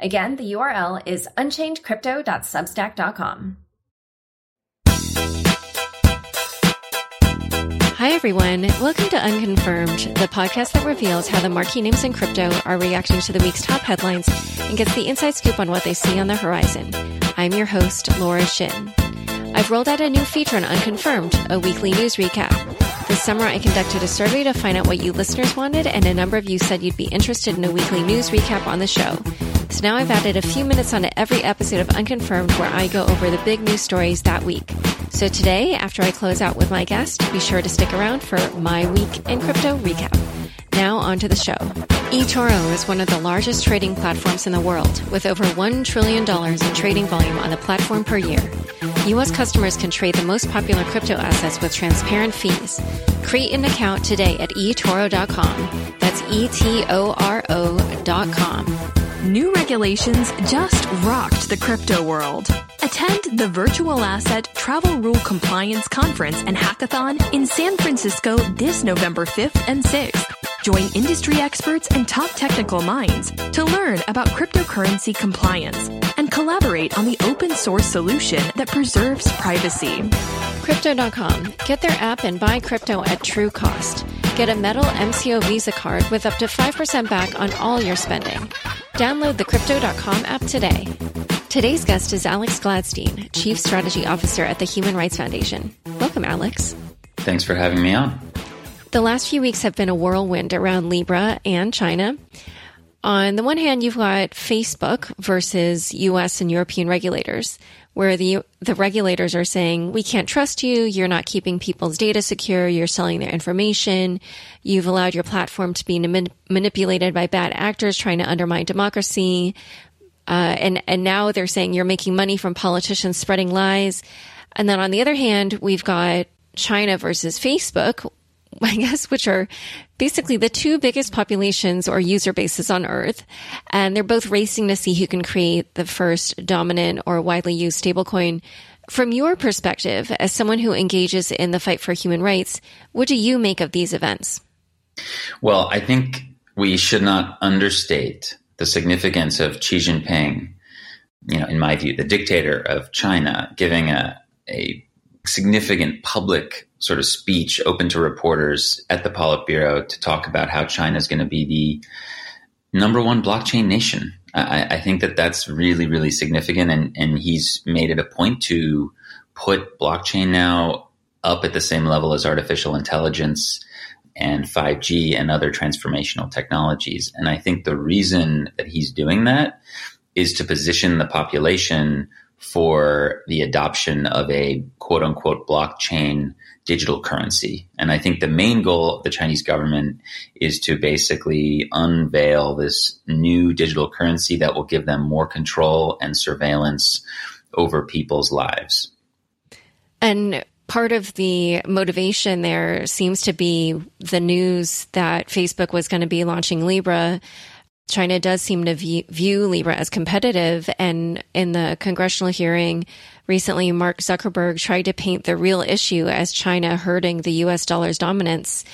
Again, the URL is unchainedcrypto.substack.com. Hi, everyone. Welcome to Unconfirmed, the podcast that reveals how the marquee names in crypto are reacting to the week's top headlines and gets the inside scoop on what they see on the horizon. I'm your host, Laura Shin. I've rolled out a new feature on Unconfirmed, a weekly news recap. This summer, I conducted a survey to find out what you listeners wanted, and a number of you said you'd be interested in a weekly news recap on the show. So now I've added a few minutes onto every episode of Unconfirmed where I go over the big news stories that week. So today, after I close out with my guest, be sure to stick around for my week in crypto recap. Now onto the show. eToro is one of the largest trading platforms in the world, with over $1 trillion in trading volume on the platform per year. U.S. customers can trade the most popular crypto assets with transparent fees. Create an account today at eToro.com. That's E-T-O-R-O dot com. New regulations just rocked the crypto world. Attend the Virtual Asset Travel Rule Compliance Conference and Hackathon in San Francisco this November 5th and 6th. Join industry experts and top technical minds to learn about cryptocurrency compliance and collaborate on the open source solution that preserves privacy. Crypto.com. Get their app and buy crypto at true cost. Get a metal MCO Visa card with up to 5% back on all your spending. Download the Crypto.com app today. Today's guest is Alex Gladstein, Chief Strategy Officer at the Human Rights Foundation. Welcome, Alex. Thanks for having me on. The last few weeks have been a whirlwind around Libra and China. On the one hand, you've got Facebook versus US and European regulators, where the, the regulators are saying, we can't trust you. You're not keeping people's data secure. You're selling their information. You've allowed your platform to be manipulated by bad actors trying to undermine democracy. Uh, and, and now they're saying you're making money from politicians spreading lies. And then on the other hand, we've got China versus Facebook, I guess, which are basically the two biggest populations or user bases on Earth. And they're both racing to see who can create the first dominant or widely used stablecoin. From your perspective, as someone who engages in the fight for human rights, what do you make of these events? Well, I think we should not understate the significance of Xi Jinping, you know, in my view, the dictator of China, giving a, a significant public sort of speech open to reporters at the Politburo to talk about how China is going to be the number one blockchain nation. I, I, think that that's really, really significant. And, and he's made it a point to put blockchain now up at the same level as artificial intelligence and 5G and other transformational technologies. And I think the reason that he's doing that is to position the population for the adoption of a quote unquote blockchain digital currency. And I think the main goal of the Chinese government is to basically unveil this new digital currency that will give them more control and surveillance over people's lives. And part of the motivation there seems to be the news that Facebook was going to be launching Libra. China does seem to view, view Libra as competitive. And in the congressional hearing, Recently, Mark Zuckerberg tried to paint the real issue as China hurting the US dollar's dominance.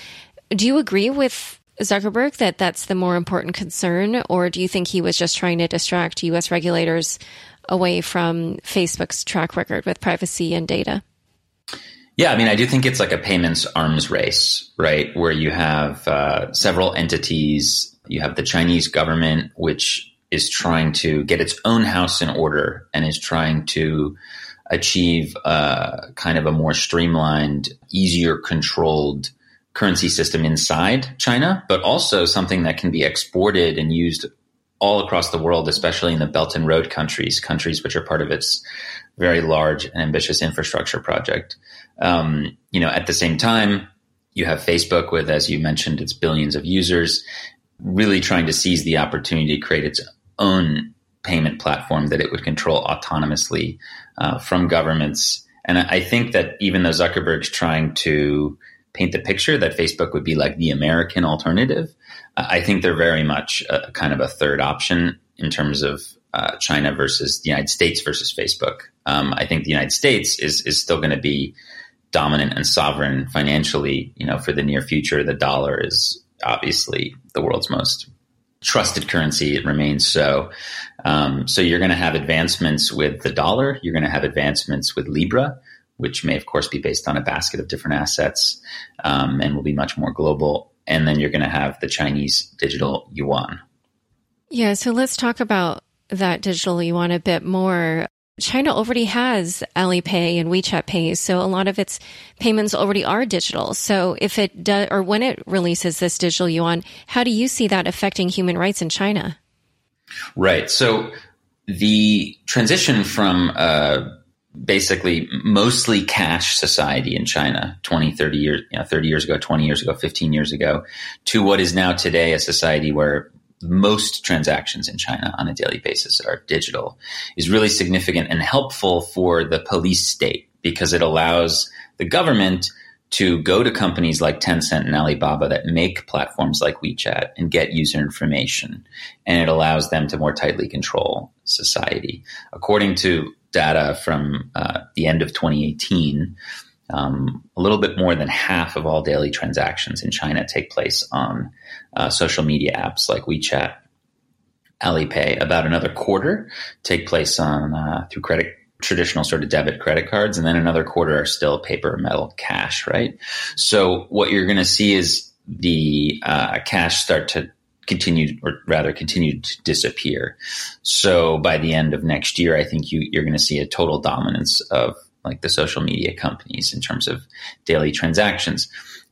Do you agree with Zuckerberg that that's the more important concern, or do you think he was just trying to distract US regulators away from Facebook's track record with privacy and data? Yeah, I mean, I do think it's like a payments arms race, right? Where you have uh, several entities. You have the Chinese government, which is trying to get its own house in order and is trying to achieve uh, kind of a more streamlined, easier controlled currency system inside China, but also something that can be exported and used all across the world, especially in the Belt and Road countries, countries which are part of its very large and ambitious infrastructure project. Um, you know, at the same time, you have Facebook with, as you mentioned, its billions of users, really trying to seize the opportunity to create its own payment platform that it would control autonomously uh, from governments. And I think that even though Zuckerberg's trying to paint the picture that Facebook would be like the American alternative, I think they're very much a, kind of a third option in terms of uh, China versus the United States versus Facebook. Um, I think the United States is is still going to be dominant and sovereign financially. You know, for the near future, the dollar is obviously the world's most trusted currency. It remains so. Um, so you're going to have advancements with the dollar. You're going to have advancements with Libra, which may, of course, be based on a basket of different assets um, and will be much more global. And then you're going to have the Chinese digital yuan. Yeah. So let's talk about that digital yuan a bit more. China already has Alipay and WeChat Pay, so a lot of its payments already are digital. So if it does, or when it releases this digital yuan, how do you see that affecting human rights in China? Right. So the transition from uh, basically mostly cash society in China 20, 30 years, you know, 30 years ago, 20 years ago, 15 years ago to what is now today a society where most transactions in China on a daily basis are digital is really significant and helpful for the police state because it allows the government to go to companies like Tencent and Alibaba that make platforms like WeChat and get user information. And it allows them to more tightly control society. According to data from uh, the end of 2018, um, a little bit more than half of all daily transactions in China take place on uh, social media apps like WeChat, Alipay. About another quarter take place on uh, through credit traditional sort of debit credit cards, and then another quarter are still paper metal cash. Right. So what you're going to see is the uh, cash start to continue or rather continue to disappear. So by the end of next year, I think you, you're going to see a total dominance of like the social media companies in terms of daily transactions.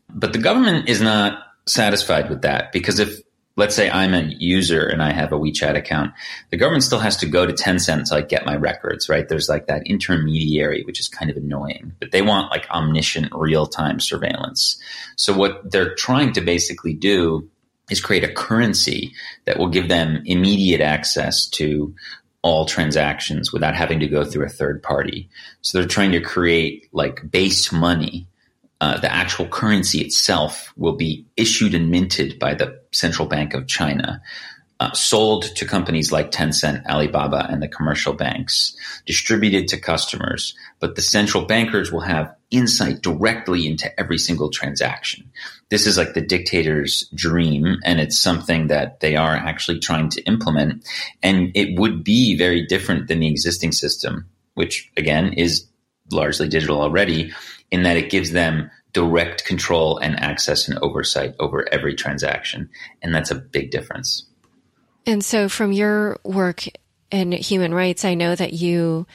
But the government is not satisfied with that because if let's say I'm a user and I have a WeChat account, the government still has to go to Tencent to like get my records, right? There's like that intermediary, which is kind of annoying, but they want like omniscient real time surveillance. So what they're trying to basically do is create a currency that will give them immediate access to all transactions without having to go through a third party. So they're trying to create like base money. Uh, the actual currency itself will be issued and minted by the Central Bank of China, uh, sold to companies like Tencent, Alibaba, and the commercial banks, distributed to customers. But the central bankers will have insight directly into every single transaction. This is like the dictator's dream, and it's something that they are actually trying to implement. And it would be very different than the existing system, which again is largely digital already, in that it gives them direct control and access and oversight over every transaction. And that's a big difference. And so, from your work in human rights, I know that you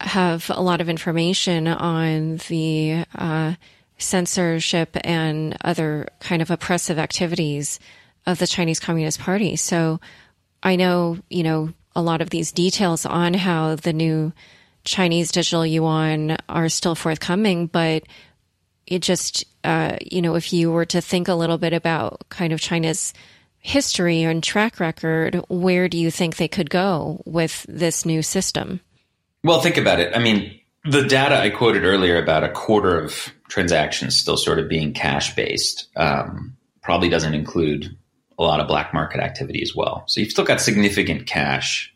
have a lot of information on the uh, censorship and other kind of oppressive activities of the Chinese Communist Party. So, I know, you know, a lot of these details on how the new Chinese digital yuan are still forthcoming, but it just, uh, you know, if you were to think a little bit about kind of China's history and track record, where do you think they could go with this new system? Well, think about it. I mean, the data I quoted earlier about a quarter of transactions still sort of being cash based um, probably doesn't include a lot of black market activity as well. So you've still got significant cash,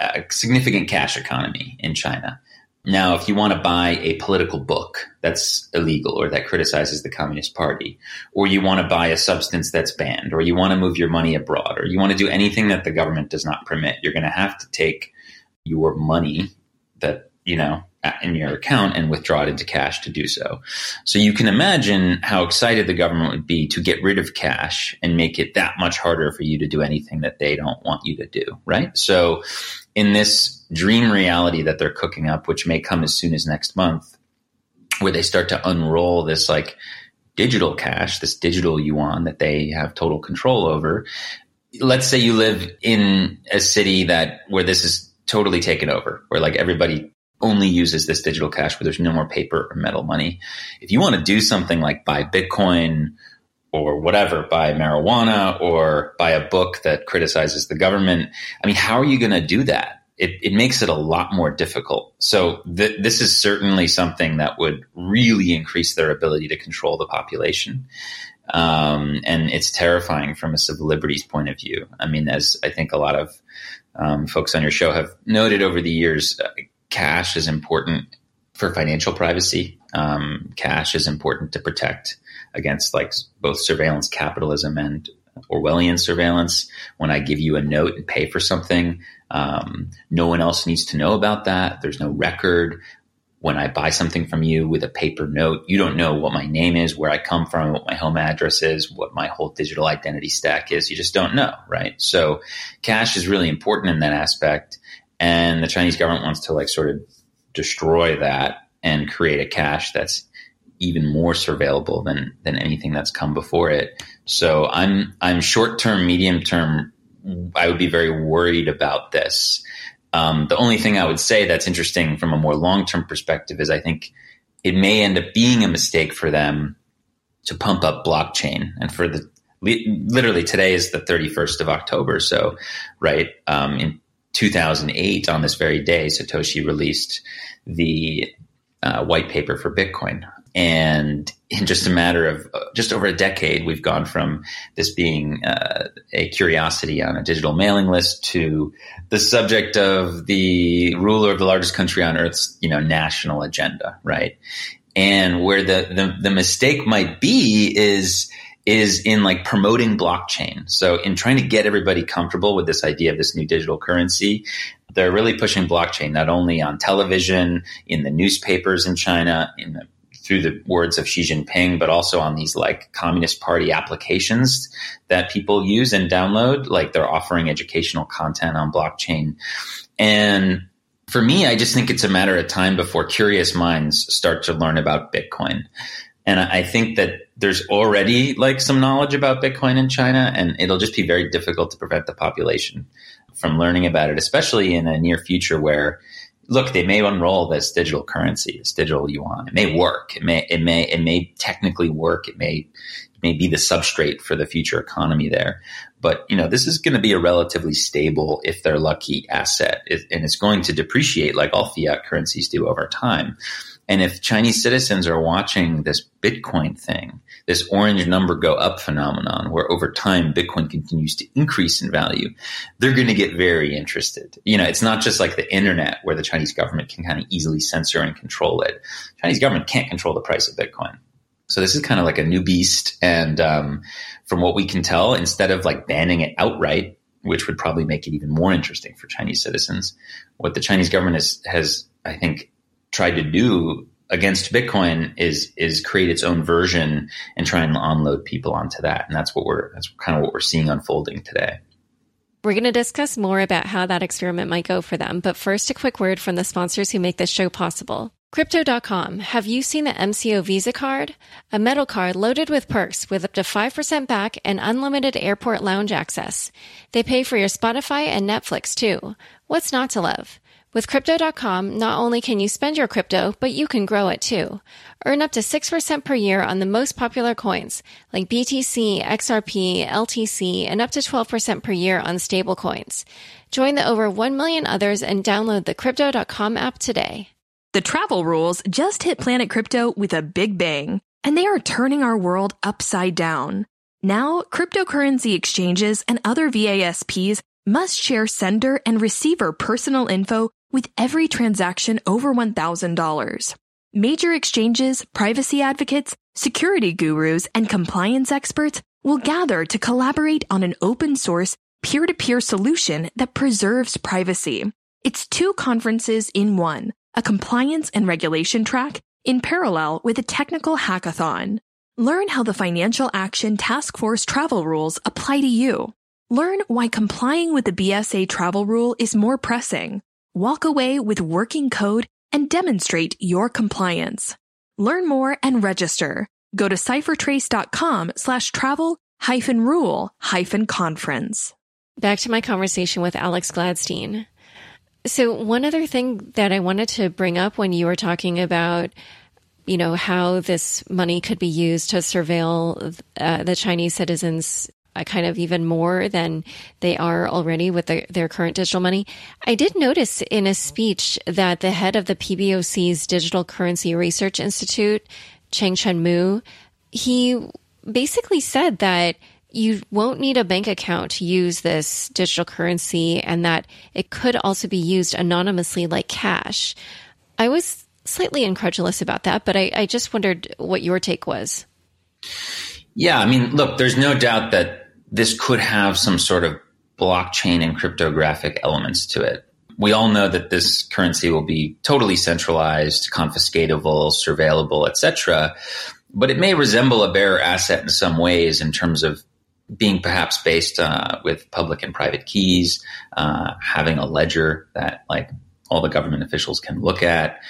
uh, significant cash economy in China. Now, if you want to buy a political book that's illegal or that criticizes the Communist Party, or you want to buy a substance that's banned, or you want to move your money abroad, or you want to do anything that the government does not permit, you're going to have to take your money that, you know, in your account and withdraw it into cash to do so. So you can imagine how excited the government would be to get rid of cash and make it that much harder for you to do anything that they don't want you to do, right? So in this dream reality that they're cooking up, which may come as soon as next month, where they start to unroll this like digital cash, this digital yuan that they have total control over. Let's say you live in a city that where this is totally taken over, where like everybody only uses this digital cash where there's no more paper or metal money. If you want to do something like buy Bitcoin or whatever, buy marijuana or buy a book that criticizes the government. I mean, how are you going to do that? It, it makes it a lot more difficult. So th- this is certainly something that would really increase their ability to control the population. Um, and it's terrifying from a civil liberties point of view. I mean, as I think a lot of um, folks on your show have noted over the years, uh, cash is important for financial privacy. Um, cash is important to protect against like both surveillance capitalism and Orwellian surveillance. When I give you a note and pay for something, um, no one else needs to know about that. There's no record. When I buy something from you with a paper note, you don't know what my name is, where I come from, what my home address is, what my whole digital identity stack is. You just don't know, right? So cash is really important in that aspect. And the Chinese government wants to like sort of destroy that and create a cash that's even more surveillable than than anything that's come before it. So I'm I'm short term, medium term. I would be very worried about this. Um, the only thing I would say that's interesting from a more long term perspective is I think it may end up being a mistake for them to pump up blockchain and for the literally today is the 31st of October. So, right, um, in 2008, on this very day, Satoshi released the uh, white paper for Bitcoin. And in just a matter of just over a decade, we've gone from this being uh, a curiosity on a digital mailing list to the subject of the ruler of the largest country on earth's, you know, national agenda, right? And where the, the, the mistake might be is, is in like promoting blockchain. So in trying to get everybody comfortable with this idea of this new digital currency, they're really pushing blockchain not only on television, in the newspapers in China, in the through the words of Xi Jinping, but also on these like Communist Party applications that people use and download. Like they're offering educational content on blockchain. And for me, I just think it's a matter of time before curious minds start to learn about Bitcoin. And I think that there's already like some knowledge about Bitcoin in China, and it'll just be very difficult to prevent the population from learning about it, especially in a near future where look, they may unroll this digital currency, this digital yuan. It may work. It may, it may, it may technically work. It may, it may be the substrate for the future economy there. But, you know, this is going to be a relatively stable, if they're lucky, asset. and it's going to depreciate like all fiat currencies do over time. And if Chinese citizens are watching this Bitcoin thing, this orange number go up phenomenon where over time Bitcoin continues to increase in value, they're going to get very interested. You know, it's not just like the internet where the Chinese government can kind of easily censor and control it. Chinese government can't control the price of Bitcoin. So this is kind of like a new beast. And um, from what we can tell, instead of like banning it outright, which would probably make it even more interesting for Chinese citizens, what the Chinese government has, has I think, tried to do against Bitcoin is is create its own version and try and unload people onto that. And that's what we're that's kind of what we're seeing unfolding today. We're going to discuss more about how that experiment might go for them, but first a quick word from the sponsors who make this show possible. Crypto.com. Have you seen the MCO Visa card? A metal card loaded with perks with up to 5% back and unlimited airport lounge access. They pay for your Spotify and Netflix too. What's not to love? With Crypto.com, not only can you spend your crypto, but you can grow it too. Earn up to 6% per year on the most popular coins like BTC, XRP, LTC, and up to 12% per year on stablecoins. Join the over 1 million others and download the Crypto.com app today. The travel rules just hit Planet Crypto with a big bang, and they are turning our world upside down. Now, cryptocurrency exchanges and other VASPs must share sender and receiver personal info with every transaction over $1,000. Major exchanges, privacy advocates, security gurus, and compliance experts will gather to collaborate on an open source peer to peer solution that preserves privacy. It's two conferences in one, a compliance and regulation track in parallel with a technical hackathon. Learn how the Financial Action Task Force travel rules apply to you. Learn why complying with the BSA travel rule is more pressing walk away with working code, and demonstrate your compliance. Learn more and register. Go to ciphertrace.com slash travel hyphen rule hyphen conference. Back to my conversation with Alex Gladstein. So one other thing that I wanted to bring up when you were talking about you know, how this money could be used to surveil uh, the Chinese citizens Uh, kind of even more than they are already with the, their current digital money. I did notice in a speech that the head of the PBOC's Digital Currency Research Institute, Changchun Mu, he basically said that you won't need a bank account to use this digital currency and that it could also be used anonymously like cash. I was slightly incredulous about that, but I, I just wondered what your take was. Yeah, I mean, look, there's no doubt that this could have some sort of blockchain and cryptographic elements to it. We all know that this currency will be totally centralized, confiscatable, surveillable, etc. But it may resemble a bearer asset in some ways in terms of being perhaps based uh, with public and private keys, uh, having a ledger that like all the government officials can look at,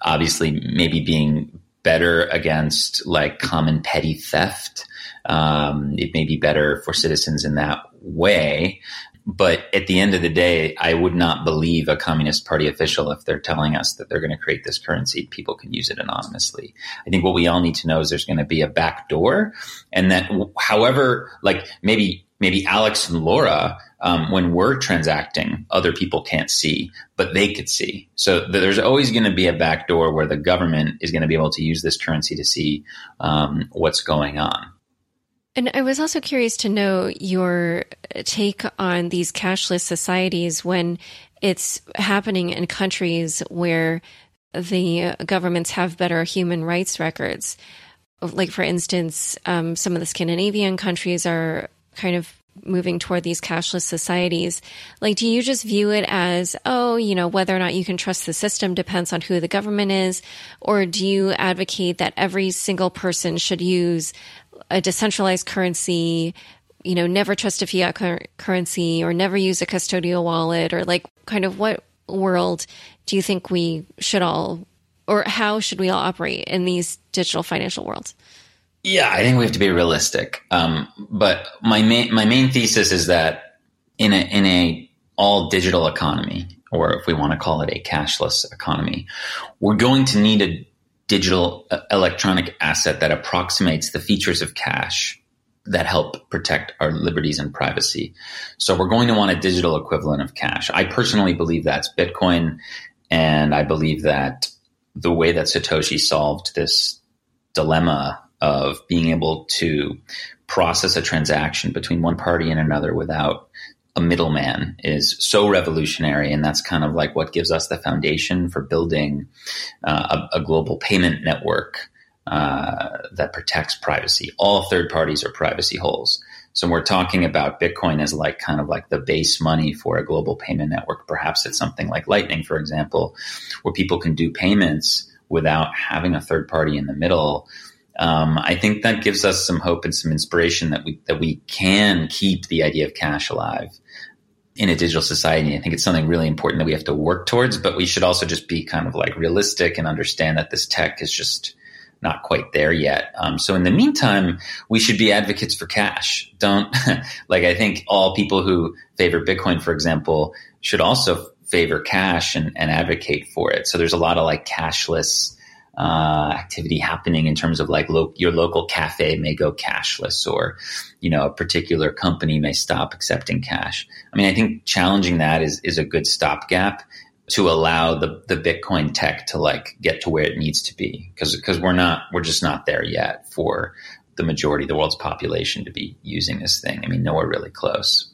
obviously maybe being better against like common petty theft. Um, it may be better for citizens in that way. But at the end of the day, I would not believe a Communist Party official if they're telling us that they're going to create this currency. People can use it anonymously. I think what we all need to know is there's going to be a back door, and that however, like maybe maybe Alex and Laura, um, when we're transacting, other people can't see, but they could see. So there's always going to be a back door where the government is going to be able to use this currency to see um, what's going on. And I was also curious to know your take on these cashless societies when it's happening in countries where the governments have better human rights records. Like, for instance, um, some of the Scandinavian countries are kind of moving toward these cashless societies. Like, do you just view it as, oh, you know, whether or not you can trust the system depends on who the government is? Or do you advocate that every single person should use a decentralized currency? You know, never trust a fiat cur- currency or never use a custodial wallet or like kind of what world do you think we should all or how should we all operate in these digital financial worlds? Yeah, I think we have to be realistic. Um, but my main my main thesis is that in a in a all digital economy, or if we want to call it a cashless economy, we're going to need a digital uh, electronic asset that approximates the features of cash that help protect our liberties and privacy. So we're going to want a digital equivalent of cash. I personally believe that's Bitcoin, and I believe that the way that Satoshi solved this dilemma of being able to process a transaction between one party and another without a middleman is so revolutionary. And that's kind of like what gives us the foundation for building uh, a, a, global payment network uh, that protects privacy. All third parties are privacy holes. So we're talking about Bitcoin as like kind of like the base money for a global payment network. Perhaps it's something like Lightning, for example, where people can do payments without having a third party in the middle um, I think that gives us some hope and some inspiration that we that we can keep the idea of cash alive in a digital society. I think it's something really important that we have to work towards, but we should also just be kind of like realistic and understand that this tech is just not quite there yet. Um, so in the meantime, we should be advocates for cash. Don't like I think all people who favor Bitcoin, for example, should also favor cash and, and advocate for it. So there's a lot of like cashless uh, activity happening in terms of like lo- your local cafe may go cashless or you know a particular company may stop accepting cash. I mean i think challenging that is is a good stopgap to allow the the bitcoin tech to like get to where it needs to be. Because because we're not we're just not there yet for the majority of the world's population to be using this thing. I mean nowhere really close.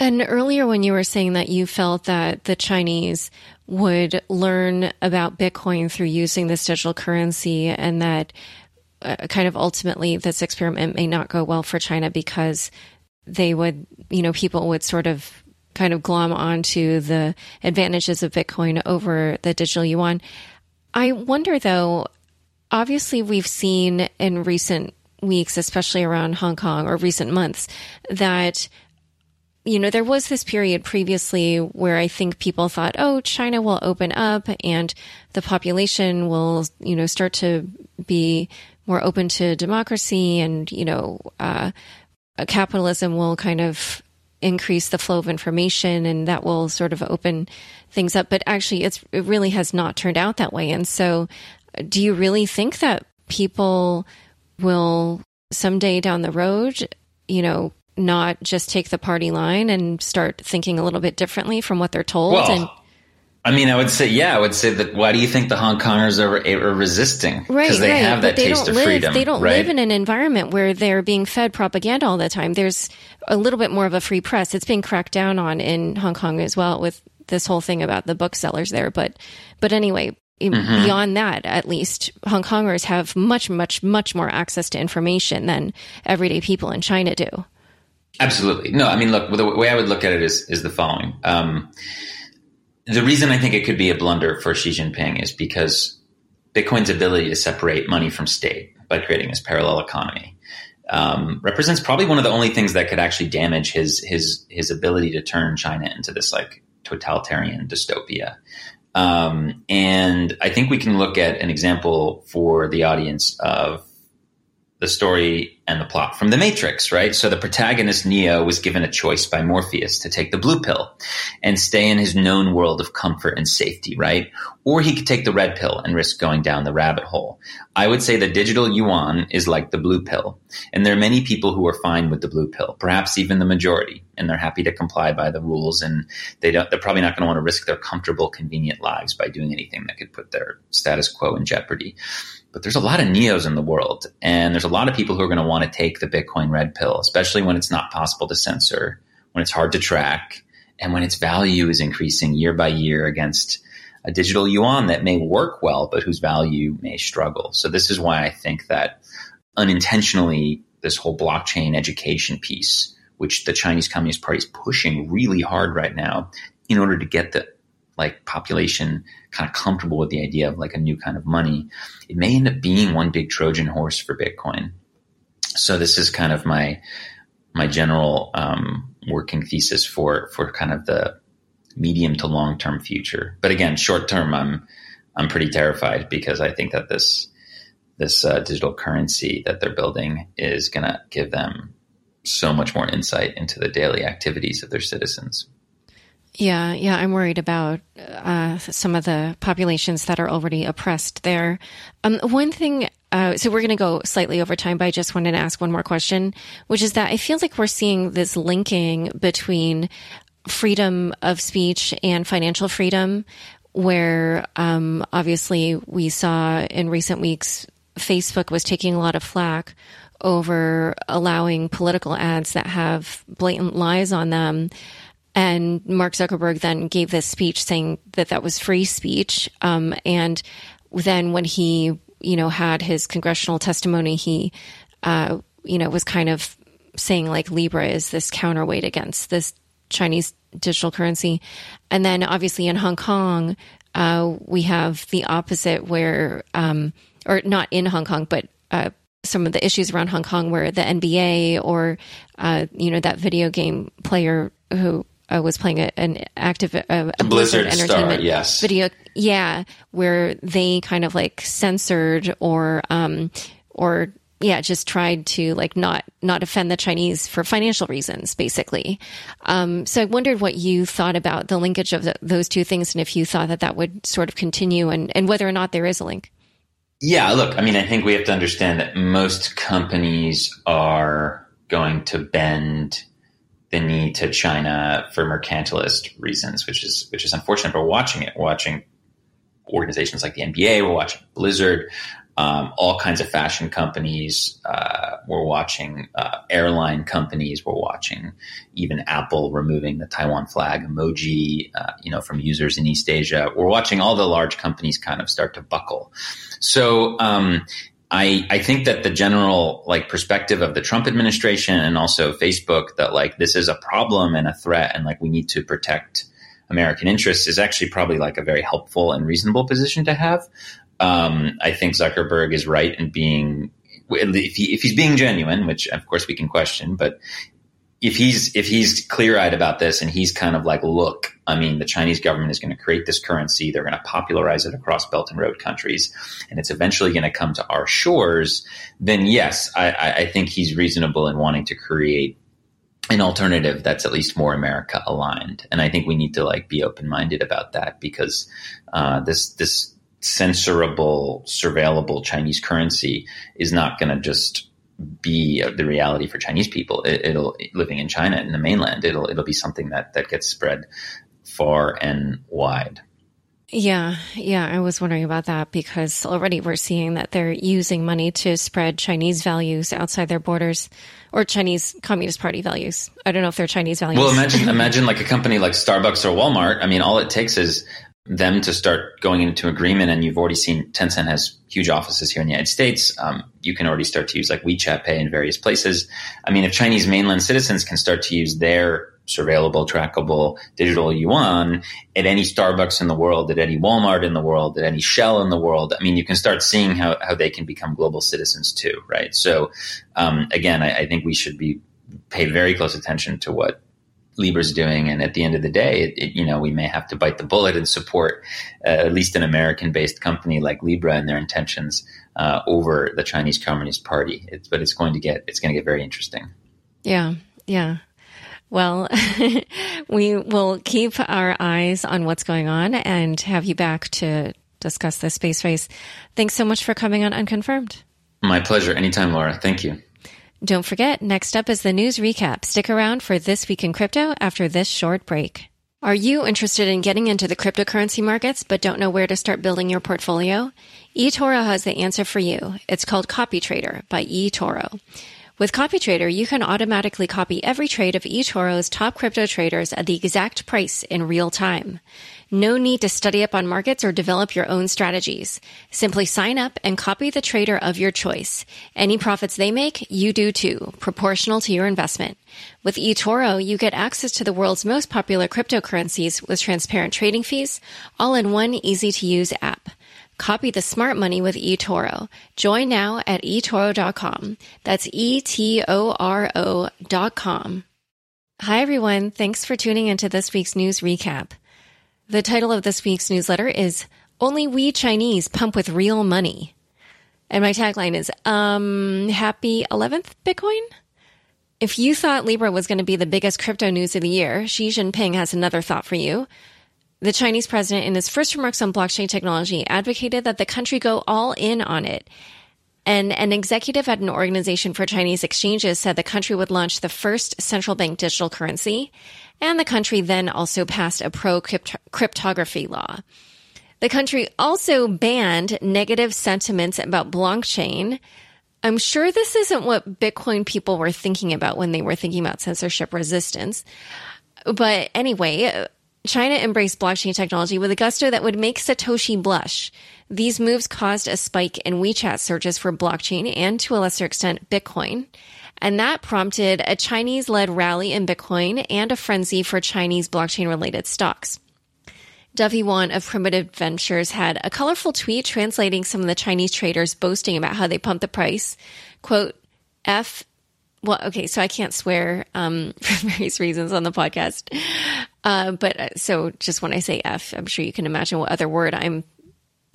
And earlier, when you were saying that you felt that the Chinese would learn about Bitcoin through using this digital currency and that uh, kind of ultimately this experiment may not go well for China because they would, you know, people would sort of kind of glom onto the advantages of Bitcoin over the digital yuan. I wonder though, obviously we've seen in recent weeks, especially around Hong Kong or recent months, that you know, there was this period previously where I think people thought, oh, China will open up and the population will, you know, start to be more open to democracy and, you know, uh, capitalism will kind of increase the flow of information and that will sort of open things up. But actually, it's, it really has not turned out that way. And so do you really think that people will someday down the road, you know, not just take the party line and start thinking a little bit differently from what they're told? Well, and I mean, I would say, yeah, I would say that. Why do you think the Hong Kongers are, are resisting? right, Because they right. have that they taste of live, freedom. They don't right? live in an environment where they're being fed propaganda all the time. There's a little bit more of a free press. It's being cracked down on in Hong Kong as well with this whole thing about the booksellers there. But, but anyway, Mm-hmm. beyond that, at least Hong Kongers have much, much, much more access to information than everyday people in China do. Absolutely. No, I mean, look, the way I would look at it is, is the following. Um, the reason I think it could be a blunder for Xi Jinping is because Bitcoin's ability to separate money from state by creating this parallel economy um, represents probably one of the only things that could actually damage his his his ability to turn China into this like totalitarian dystopia. Um, and I think we can look at an example for the audience of the story and the plot from The Matrix, right? So the protagonist Neo was given a choice by Morpheus to take the blue pill and stay in his known world of comfort and safety, right? Or he could take the red pill and risk going down the rabbit hole. I would say the digital yuan is like the blue pill. And there are many people who are fine with the blue pill, perhaps even the majority, and they're happy to comply by the rules and they don't, they're probably not going to want to risk their comfortable, convenient lives by doing anything that could put their status quo in jeopardy. But there's a lot of neos in the world, and there's a lot of people who are going to want to take the Bitcoin red pill, especially when it's not possible to censor, when it's hard to track, and when its value is increasing year by year against a digital yuan that may work well, but whose value may struggle. So this is why I think that unintentionally, this whole blockchain education piece, which the Chinese Communist Party is pushing really hard right now, in order to get the like population kind of comfortable with the idea of like a new kind of money, it may end up being one big Trojan horse for Bitcoin. So this is kind of my my general um, working thesis for for kind of the medium to long term future. But again, short term, I'm I'm pretty terrified because I think that this this uh, digital currency that they're building is going to give them so much more insight into the daily activities of their citizens. Yeah, yeah, I'm worried about uh, some of the populations that are already oppressed there. Um, one thing, uh, so we're going to go slightly over time, but I just wanted to ask one more question, which is that I feel like we're seeing this linking between freedom of speech and financial freedom, where um, obviously we saw in recent weeks Facebook was taking a lot of flack over allowing political ads that have blatant lies on them. And Mark Zuckerberg then gave this speech saying that that was free speech. Um, and then when he, you know, had his congressional testimony, he, uh, you know, was kind of saying like Libra is this counterweight against this Chinese digital currency. And then obviously in Hong Kong, uh, we have the opposite where, um, or not in Hong Kong, but, uh, some of the issues around Hong Kong where the NBA or, uh, you know, that video game player who uh, was playing a, an active, uh, a Blizzard Blizzard star, Entertainment yes. video. Yeah. Where they kind of like censored or, um, or, yeah, just tried to like not not offend the Chinese for financial reasons, basically. Um, so I wondered what you thought about the linkage of the, those two things, and if you thought that that would sort of continue, and and whether or not there is a link. Yeah, look, I mean, I think we have to understand that most companies are going to bend the knee to China for mercantilist reasons, which is which is unfortunate. But watching it. Watching organizations like the NBA. We're watching Blizzard. Um, all kinds of fashion companies. Uh, we're watching uh, airline companies. We're watching even Apple removing the Taiwan flag emoji, uh, you know, from users in East Asia. We're watching all the large companies kind of start to buckle. So um, I, I think that the general like perspective of the Trump administration and also Facebook that like this is a problem and a threat and like we need to protect American interests is actually probably like a very helpful and reasonable position to have. Um, I think Zuckerberg is right in being if, he, if he's being genuine, which of course we can question, but if he's if he's clear eyed about this and he's kind of like, look, I mean, the Chinese government is going to create this currency, they're going to popularize it across Belt and Road countries, and it's eventually going to come to our shores. Then yes, I, I think he's reasonable in wanting to create an alternative that's at least more America aligned. And I think we need to like be open minded about that because uh, this this censorable, surveillable Chinese currency is not going to just be the reality for Chinese people. It, will living in China in the mainland. It'll it'll be something that that gets spread far and wide. Yeah, yeah, I was wondering about that because already we're seeing that they're using money to spread Chinese values outside their borders or Chinese Communist Party values. I don't know if they're Chinese values. Well, imagine imagine like a company like Starbucks or Walmart. I mean, all it takes is them to start going into agreement, and you've already seen Tencent has huge offices here in the United States. Um, you can already start to use like WeChat Pay in various places. I mean, if Chinese mainland citizens can start to use their surveillable, trackable digital yuan at any Starbucks in the world, at any Walmart in the world, at any Shell in the world. I mean, you can start seeing how, how they can become global citizens too, right? So, um, again, I, I, think we should be pay very close attention to what Libra's doing, and at the end of the day, it, it, you know, we may have to bite the bullet and support uh, at least an American-based company like Libra and their intentions uh, over the Chinese Communist Party. It's, but it's going to get it's going to get very interesting. Yeah, yeah. Well, we will keep our eyes on what's going on and have you back to discuss the space race. Thanks so much for coming on Unconfirmed. My pleasure. Anytime, Laura. Thank you. Don't forget, next up is the news recap. Stick around for This Week in Crypto after this short break. Are you interested in getting into the cryptocurrency markets but don't know where to start building your portfolio? eToro has the answer for you. It's called CopyTrader by eToro. With CopyTrader, you can automatically copy every trade of eToro's top crypto traders at the exact price in real time. No need to study up on markets or develop your own strategies. Simply sign up and copy the trader of your choice. Any profits they make, you do too, proportional to your investment. With eToro, you get access to the world's most popular cryptocurrencies with transparent trading fees, all in one easy to use app. Copy the smart money with eToro. Join now at eToro.com. That's E-T-O-R-O dot com. Hi everyone. Thanks for tuning into this week's news recap. The title of this week's newsletter is Only We Chinese Pump with Real Money. And my tagline is, um, happy 11th Bitcoin? If you thought Libra was going to be the biggest crypto news of the year, Xi Jinping has another thought for you. The Chinese president, in his first remarks on blockchain technology, advocated that the country go all in on it. And an executive at an organization for Chinese exchanges said the country would launch the first central bank digital currency. And the country then also passed a pro cryptography law. The country also banned negative sentiments about blockchain. I'm sure this isn't what Bitcoin people were thinking about when they were thinking about censorship resistance. But anyway, China embraced blockchain technology with a gusto that would make Satoshi blush. These moves caused a spike in WeChat searches for blockchain and to a lesser extent Bitcoin. And that prompted a Chinese led rally in Bitcoin and a frenzy for Chinese blockchain related stocks. Dovey Wan of Primitive Ventures had a colorful tweet translating some of the Chinese traders boasting about how they pumped the price. Quote, F well, okay, so I can't swear um, for various reasons on the podcast. Uh, but uh, so just when I say F, I'm sure you can imagine what other word I'm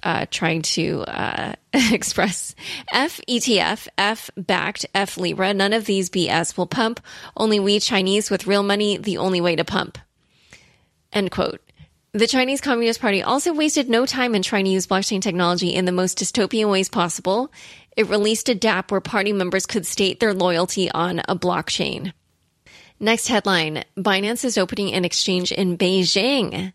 uh, trying to uh, express. F ETF, F backed, F Libra. None of these BS will pump. Only we Chinese with real money, the only way to pump. End quote. The Chinese Communist Party also wasted no time in trying to use blockchain technology in the most dystopian ways possible. It released a DApp where party members could state their loyalty on a blockchain. Next headline Binance is opening an exchange in Beijing.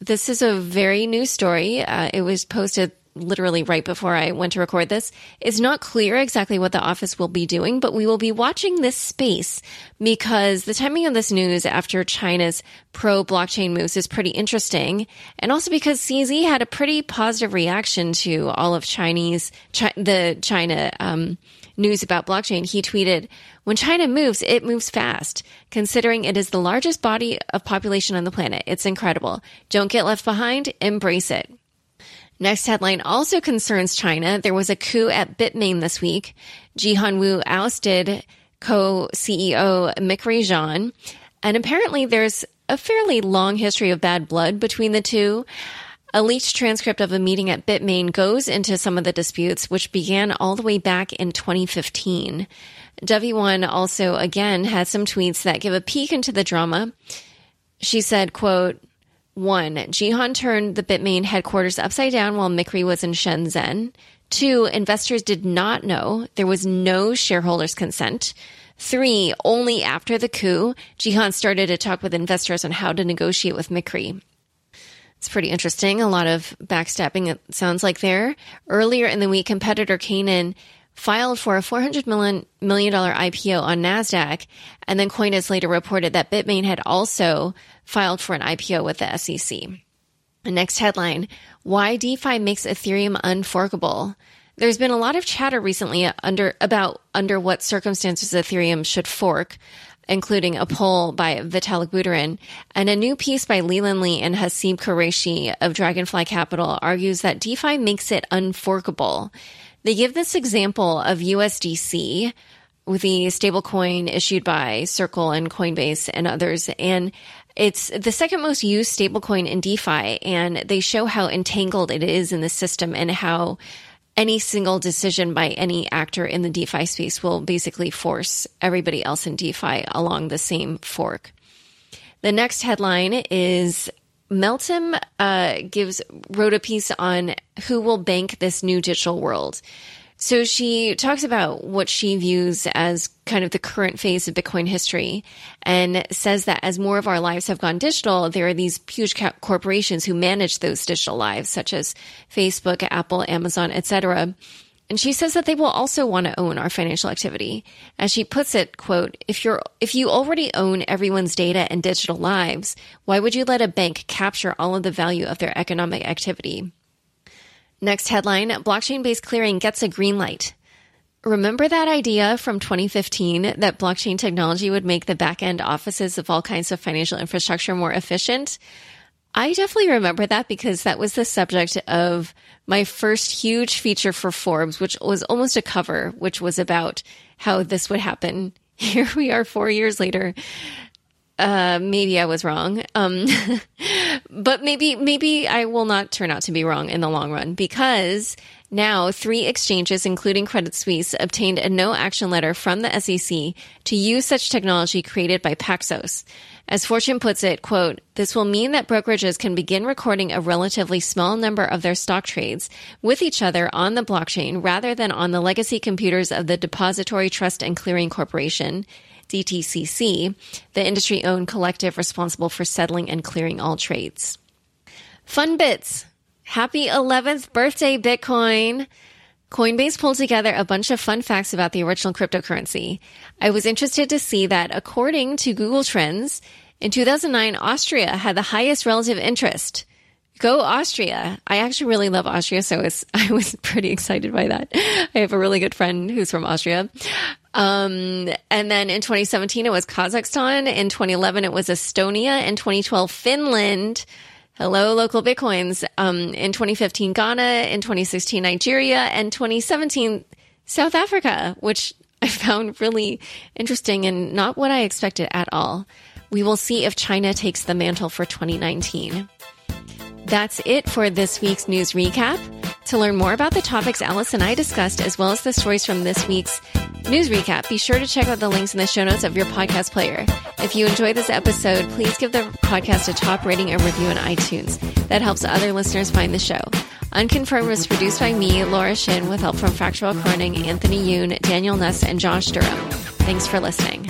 This is a very new story. Uh, it was posted literally right before I went to record this. It's not clear exactly what the office will be doing, but we will be watching this space because the timing of this news after China's pro blockchain moves is pretty interesting. And also because CZ had a pretty positive reaction to all of Chinese, Chi- the China, um, news about blockchain. He tweeted, when China moves, it moves fast. Considering it is the largest body of population on the planet, it's incredible. Don't get left behind, embrace it. Next headline also concerns China. There was a coup at Bitmain this week. Jihan Wu ousted co-CEO Micree Zhan. And apparently there's a fairly long history of bad blood between the two. A leaked transcript of a meeting at Bitmain goes into some of the disputes, which began all the way back in 2015. Dovey also again had some tweets that give a peek into the drama. She said, quote, one, Jihan turned the Bitmain headquarters upside down while Micree was in Shenzhen. Two, investors did not know. There was no shareholders' consent. Three, only after the coup, Jihan started to talk with investors on how to negotiate with Micree. It's pretty interesting. A lot of backstabbing, it sounds like there. Earlier in the week, competitor Canaan filed for a $400 million, million IPO on NASDAQ. And then Coindesk later reported that Bitmain had also filed for an IPO with the SEC. The next headline Why DeFi makes Ethereum unforkable. There's been a lot of chatter recently under about under what circumstances Ethereum should fork, including a poll by Vitalik Buterin, and a new piece by Leland Lee and Haseeb Qureshi of Dragonfly Capital argues that DeFi makes it unforkable. They give this example of USDC, with the stablecoin issued by Circle and Coinbase and others, and it's the second most used stablecoin in DeFi, and they show how entangled it is in the system and how any single decision by any actor in the DeFi space will basically force everybody else in DeFi along the same fork. The next headline is Meltem uh, gives wrote a piece on who will bank this new digital world. So she talks about what she views as kind of the current phase of Bitcoin history and says that as more of our lives have gone digital, there are these huge corporations who manage those digital lives, such as Facebook, Apple, Amazon, etc. And she says that they will also want to own our financial activity. As she puts it, quote, if you're, if you already own everyone's data and digital lives, why would you let a bank capture all of the value of their economic activity? Next headline, blockchain based clearing gets a green light. Remember that idea from 2015 that blockchain technology would make the back end offices of all kinds of financial infrastructure more efficient? I definitely remember that because that was the subject of my first huge feature for Forbes, which was almost a cover, which was about how this would happen. Here we are four years later. Uh, maybe I was wrong. Um, but maybe, maybe I will not turn out to be wrong in the long run because now three exchanges, including Credit Suisse, obtained a no action letter from the SEC to use such technology created by Paxos. As Fortune puts it, quote, this will mean that brokerages can begin recording a relatively small number of their stock trades with each other on the blockchain rather than on the legacy computers of the Depository Trust and Clearing Corporation, DTCC, the industry owned collective responsible for settling and clearing all trades. Fun bits. Happy 11th birthday, Bitcoin. Coinbase pulled together a bunch of fun facts about the original cryptocurrency. I was interested to see that according to Google Trends, in 2009, Austria had the highest relative interest. Go Austria. I actually really love Austria, so I was pretty excited by that. I have a really good friend who's from Austria. Um, and then in 2017, it was Kazakhstan. In 2011, it was Estonia. In 2012, Finland. Hello, LocalBitcoins. Um, in 2015, Ghana. In 2016, Nigeria. And 2017, South Africa, which I found really interesting and not what I expected at all. We will see if China takes the mantle for 2019. That's it for this week's news recap. To learn more about the topics Alice and I discussed, as well as the stories from this week's news recap, be sure to check out the links in the show notes of your podcast player. If you enjoyed this episode, please give the podcast a top rating and review on iTunes. That helps other listeners find the show. Unconfirmed was produced by me, Laura Shin, with help from Fractal Recording, Anthony Yoon, Daniel Nuss, and Josh Durham. Thanks for listening.